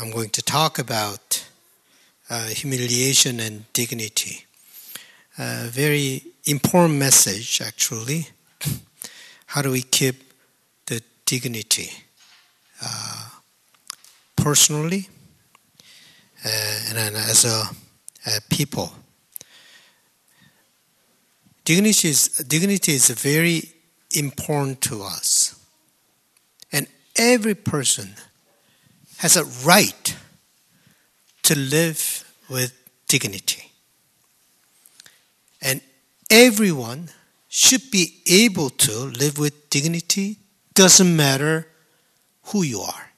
I'm going to talk about uh, humiliation and dignity. A very important message, actually. How do we keep the dignity uh, personally uh, and as a, a, people? Dignity is, dignity is very important to us. And every person has a right to live with dignity. And everyone should be able to live with dignity, doesn't matter who you are.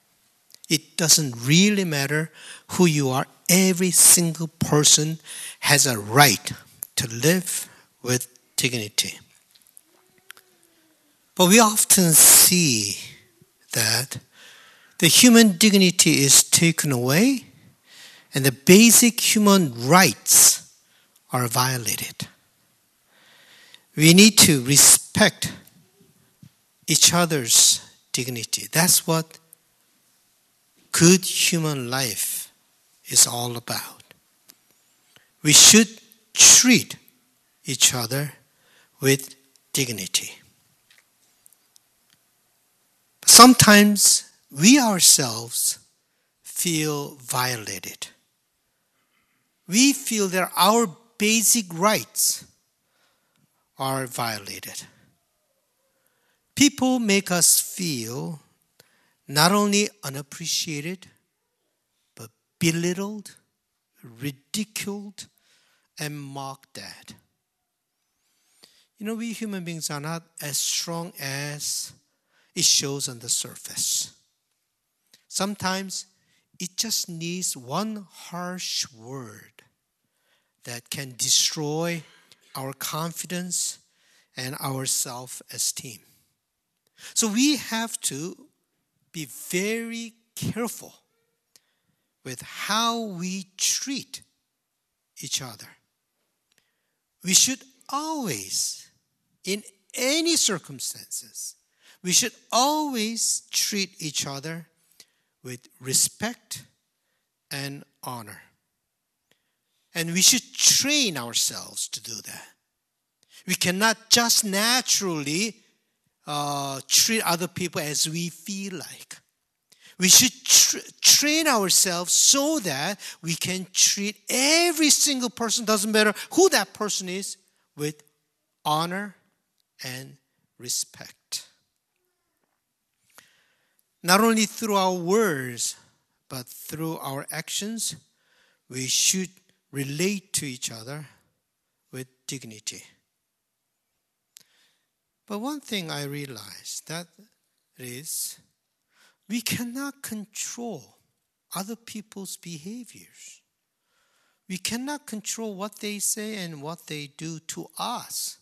It doesn't really matter who you are. Every single person has a right to live with dignity. But we often see that the human dignity is taken away and the basic human rights are violated. We need to respect each other's dignity. That's what good human life is all about. We should treat each other with dignity. Sometimes we ourselves feel violated. We feel that our basic rights are violated. People make us feel not only unappreciated, but belittled, ridiculed, and mocked at. You know, we human beings are not as strong as it shows on the surface. Sometimes it just needs one harsh word that can destroy our confidence and our self esteem. So we have to be very careful with how we treat each other. We should always, in any circumstances, we should always treat each other with respect and honor. And we should train ourselves to do that. We cannot just naturally uh, treat other people as we feel like. We should train ourselves so that we can treat every single person, doesn't matter who that person is, with honor and respect not only through our words, but through our actions, we should relate to each other with dignity. But one thing I realized that is we cannot control other people's behaviors. We cannot control what they say and what they do to us.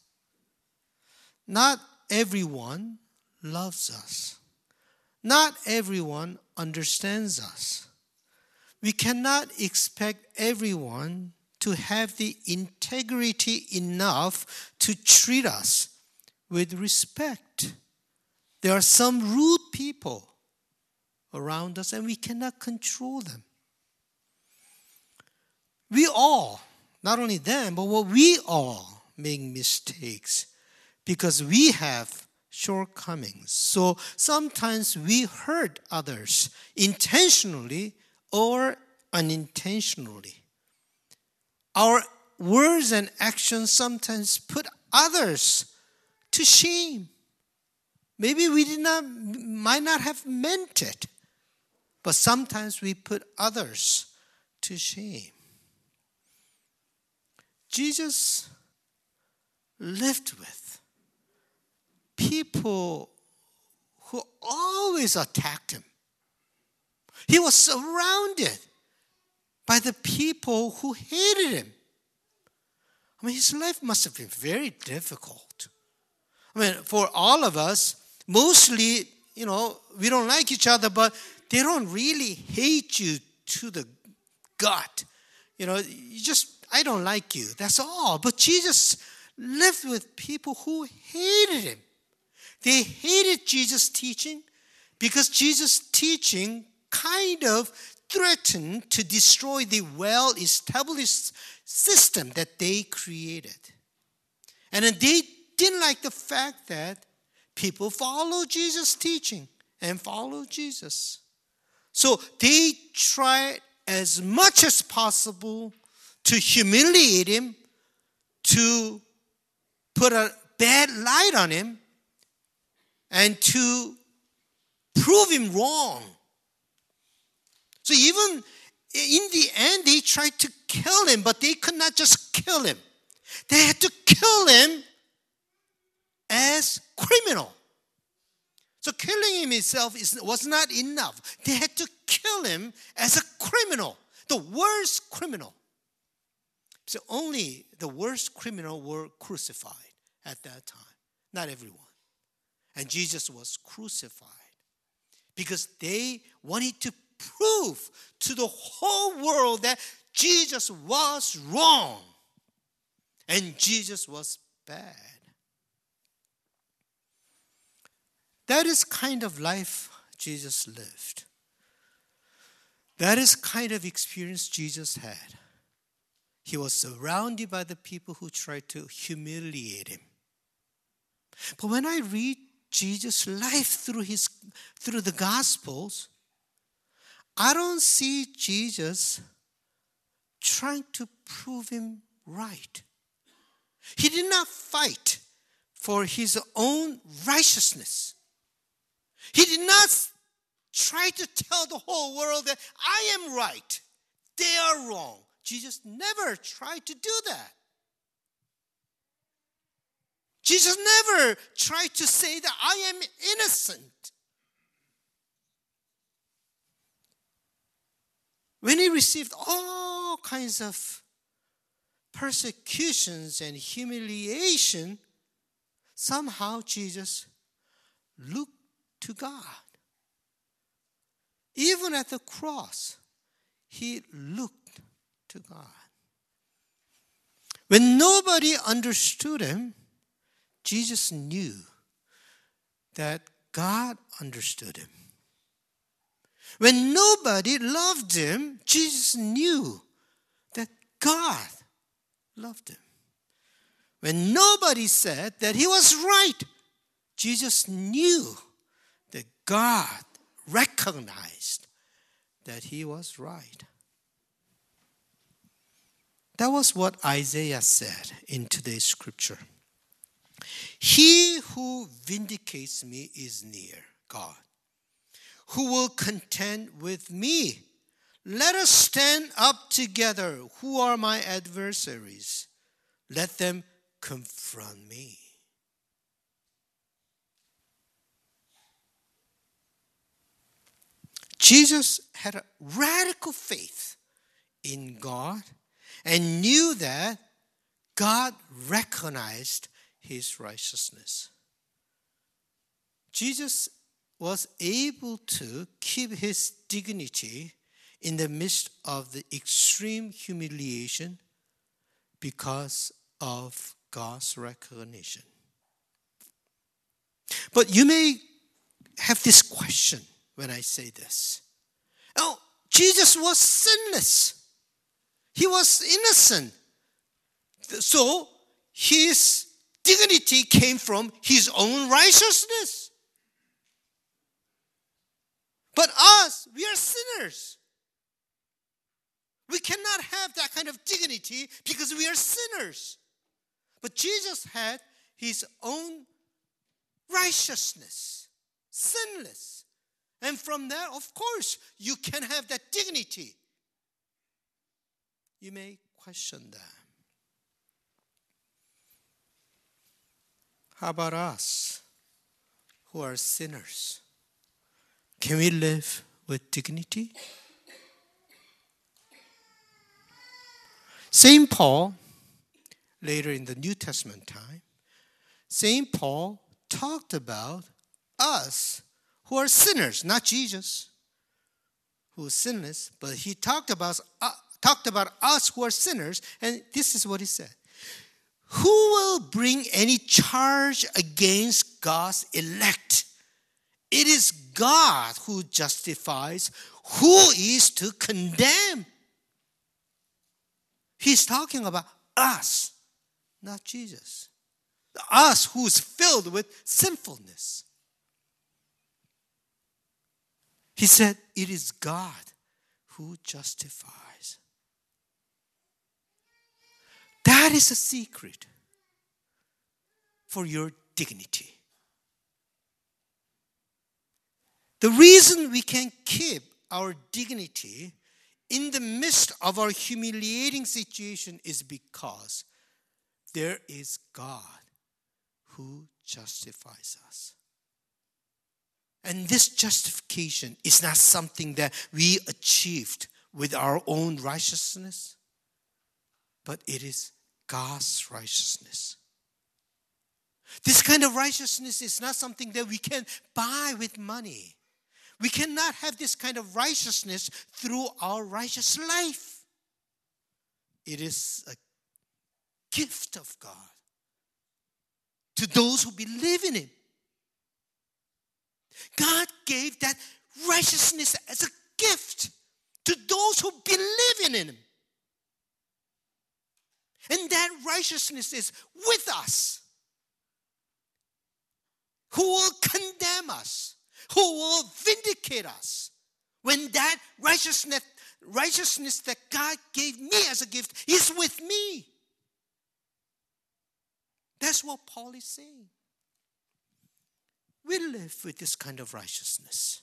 Not everyone loves us. Not everyone understands us. We cannot expect everyone to have the integrity enough to treat us with respect. There are some rude people around us, and we cannot control them. We all, not only them, but what we all make mistakes because we have shortcomings. So sometimes we hurt others intentionally or unintentionally. Our words and actions sometimes put others to shame. Maybe we did not might not have meant it, but sometimes we put others to shame. Jesus lived with people who always attacked him. He was surrounded by the people who hated him. I mean, his life must have been very difficult. I mean, for all of us, mostly, you know, we don't like each other, but they don't really hate you to the gut. You know, you just, I don't like you. That's all. But Jesus lived with people who hated him. They hated Jesus' teaching because Jesus' teaching kind of threatened to destroy the well established system that they created. And they didn't like the fact that people follow Jesus' teaching and follow Jesus. So they tried as much as possible to humiliate him, to put a bad light on him, and to prove him wrong. So even in the end, they tried to kill him, but they could not just kill him. They had to kill him as criminal. So killing him itself is, was not enough. They had to kill him as a criminal, the worst criminal. So only the worst criminal were crucified at that time, not everyone. And Jesus was crucified because they wanted to prove to the whole world that Jesus was wrong and Jesus was bad. That is kind of life Jesus lived. That is kind of experience Jesus had. He was surrounded by the people who tried to humiliate him. But when I read Jesus' life through his through the gospels, I don't see Jesus trying to prove him right. He did not fight for his own righteousness. He did not try to tell the whole world that I am right, they are wrong. Jesus never tried to do that. Jesus never tried to say that I am innocent. When he received all kinds of persecutions and humiliation, somehow Jesus looked to God. Even at the cross, he looked to God. When nobody understood him, Jesus knew that God understood him. When nobody loved him, Jesus knew that God loved him. When nobody said that he was right, Jesus knew that God recognized that he was right. That was what Isaiah said in today's scripture. He who vindicates me is near, God who will contend with me. Let us stand up together. Who are my adversaries? Let them confront me. Jesus had a radical faith in God and knew that God recognized his righteousness. Jesus was able to keep his dignity in the midst of the extreme humiliation because of God's recognition. But you may have this question when I say this. Oh, Jesus was sinless. He was innocent. So his dignity came from his own righteousness. But us, we are sinners. We cannot have that kind of dignity because we are sinners. But Jesus had his own righteousness, sinless. And from there, of course, you can have that dignity. You may question that. How about us who are sinners? Can we live with dignity? St. Paul, later in the New Testament time, St. Paul talked about us who are sinners, not Jesus, who is sinless, but he talked about, uh, talked about us who are sinners, and this is what he said. Who will bring any charge against God's elect? It is God who justifies. who is to condemn? He's talking about us, not Jesus. Us who's filled with sinfulness. He said, It is God who justifies. That is a secret for your dignity. The reason we can keep our dignity in the midst of our humiliating situation is because there is God who justifies us. And this justification is not something that we achieved with our own righteousness, but it is God's righteousness. This kind of righteousness is not something that we can buy with money. We cannot have this kind of righteousness through our righteous life. It is a gift of God to those who believe in Him. God gave that righteousness as a gift to those who believe in Him. And that righteousness is with us. Who will condemn us? who will vindicate us when that righteousness righteousness that God gave me as a gift is with me. That's what Paul is saying. We live with this kind of righteousness.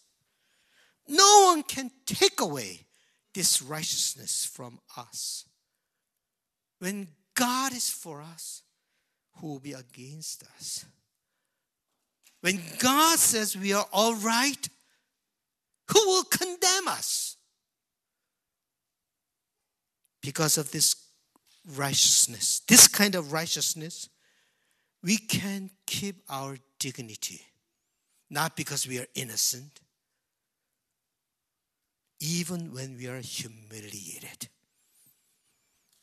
No one can take away this righteousness from us. When God is for us, who will be against us? When God says we are all right, who will condemn us? Because of this righteousness, this kind of righteousness, we can keep our dignity. Not because we are innocent, even when we are humiliated.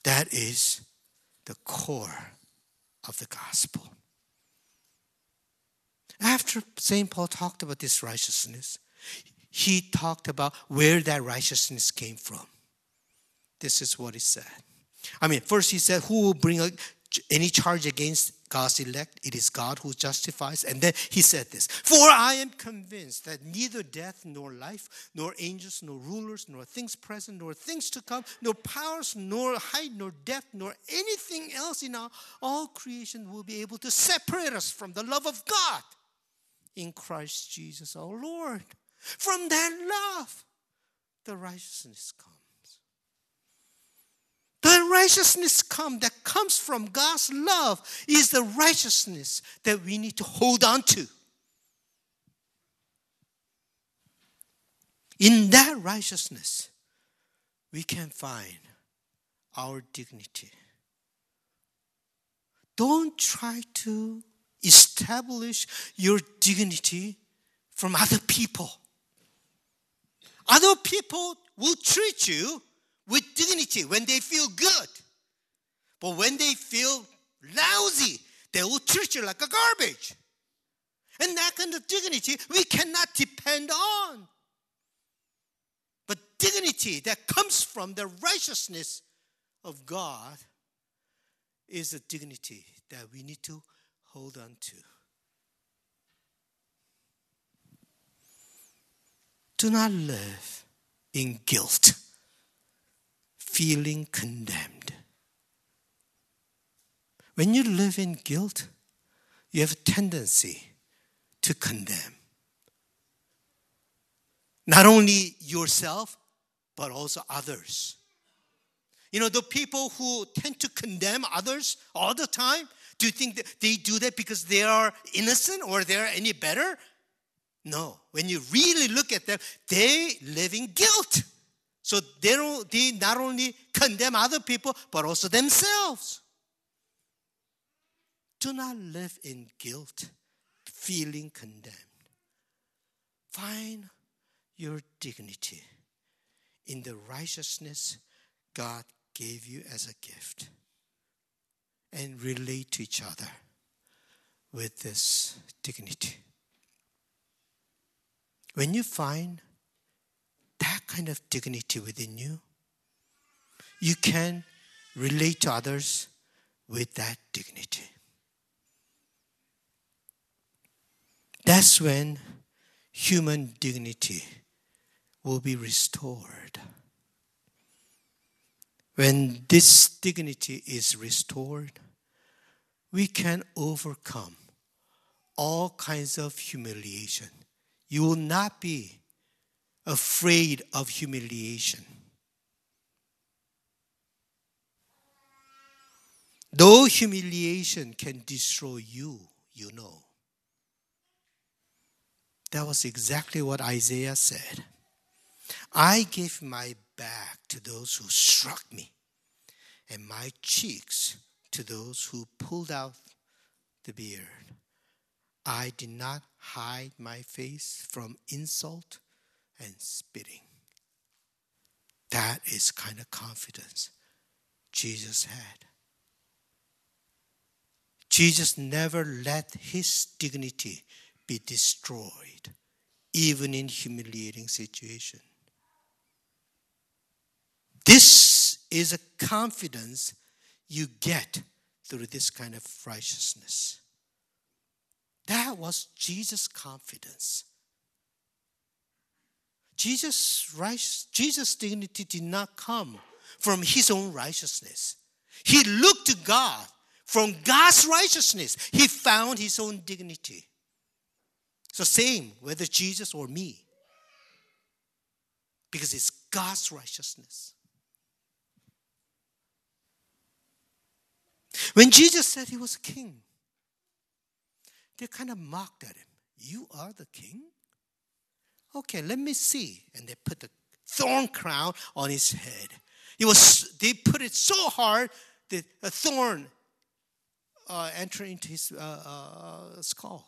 That is the core of the gospel. After St. Paul talked about this righteousness, he talked about where that righteousness came from. This is what he said. I mean, first he said, Who will bring any charge against God's elect? It is God who justifies. And then he said this For I am convinced that neither death nor life, nor angels, nor rulers, nor things present, nor things to come, nor powers, nor height, nor depth, nor anything else in all, all creation will be able to separate us from the love of God in Christ Jesus our Lord. From that love, the righteousness comes. Righteousness come that comes from God's love is the righteousness that we need to hold on to. In that righteousness, we can find our dignity. Don't try to establish your dignity from other people. Other people will treat you with dignity when they feel good. But when they feel lousy, they will treat you like a garbage. And that kind of dignity we cannot depend on. But dignity that comes from the righteousness of God is a dignity that we need to hold on to. Do not live in guilt, feeling condemned. When you live in guilt, you have a tendency to condemn. Not only yourself, but also others. You know, the people who tend to condemn others all the time, do you think that they do that because they are innocent or they're any better? No. When you really look at them, they live in guilt. So they, don't, they not only condemn other people, but also themselves. Do not live in guilt, feeling condemned. Find your dignity in the righteousness God gave you as a gift and relate to each other with this dignity. When you find kind of dignity within you, you can relate to others with that dignity. That's when human dignity will be restored. When this dignity is restored, we can overcome all kinds of humiliation. You will not be afraid of humiliation. Though humiliation can destroy you, you know. That was exactly what Isaiah said. I gave my back to those who struck me, and my cheeks to those who pulled out the beard. I did not hide my face from insult and spitting. That is kind of confidence Jesus had. Jesus never let his dignity be destroyed, even in humiliating situation. This is a confidence you get through this kind of righteousness. That was Jesus' confidence. Jesus' right, Jesus' dignity did not come from his own righteousness. He looked to God. From God's righteousness, he found his own dignity. So, same whether Jesus or me, because it's God's righteousness. When Jesus said he was a king, they kind of mocked at him. You are the king? Okay, let me see. And they put the thorn crown on his head. It was, they put it so hard that a thorn uh, entered into his uh, uh, skull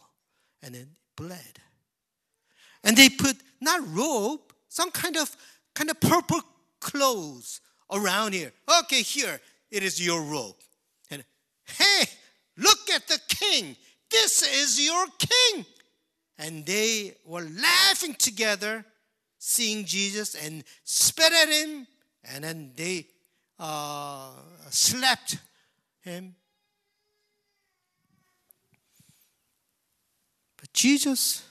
and then bled. And they put not robe, some kind of kind of purple clothes around here. Okay, here it is your robe. And hey, look at the king. This is your king. And they were laughing together, seeing Jesus, and spit at him, and then they uh, slapped him. But Jesus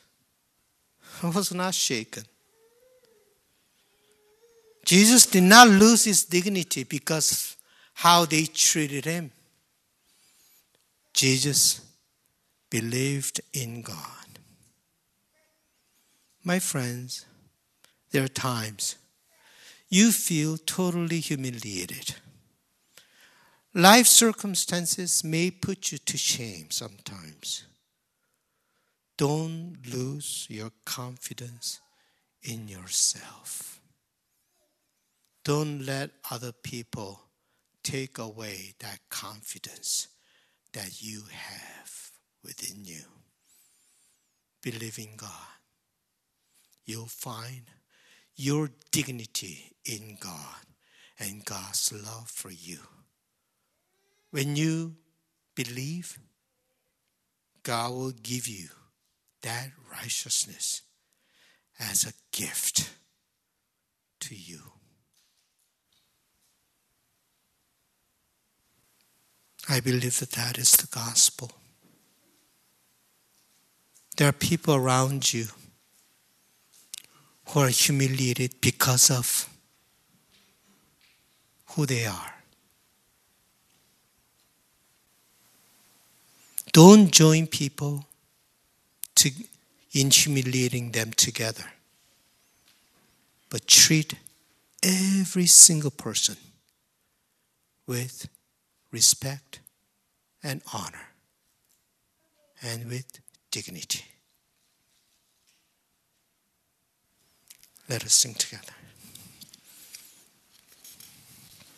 was not shaken. Jesus did not lose his dignity because how they treated him. Jesus believed in God. My friends, there are times you feel totally humiliated. Life circumstances may put you to shame sometimes. Don't lose your confidence in yourself. Don't let other people take away that confidence that you have within you. Believe in God. You'll find your dignity in God and God's love for you. When you believe, God will give you that righteousness as a gift to you. I believe that that is the gospel. There are people around you who are humiliated because of who they are. Don't join people to, in humiliating them together, but treat every single person with respect and honor, and with dignity. Let us sing together.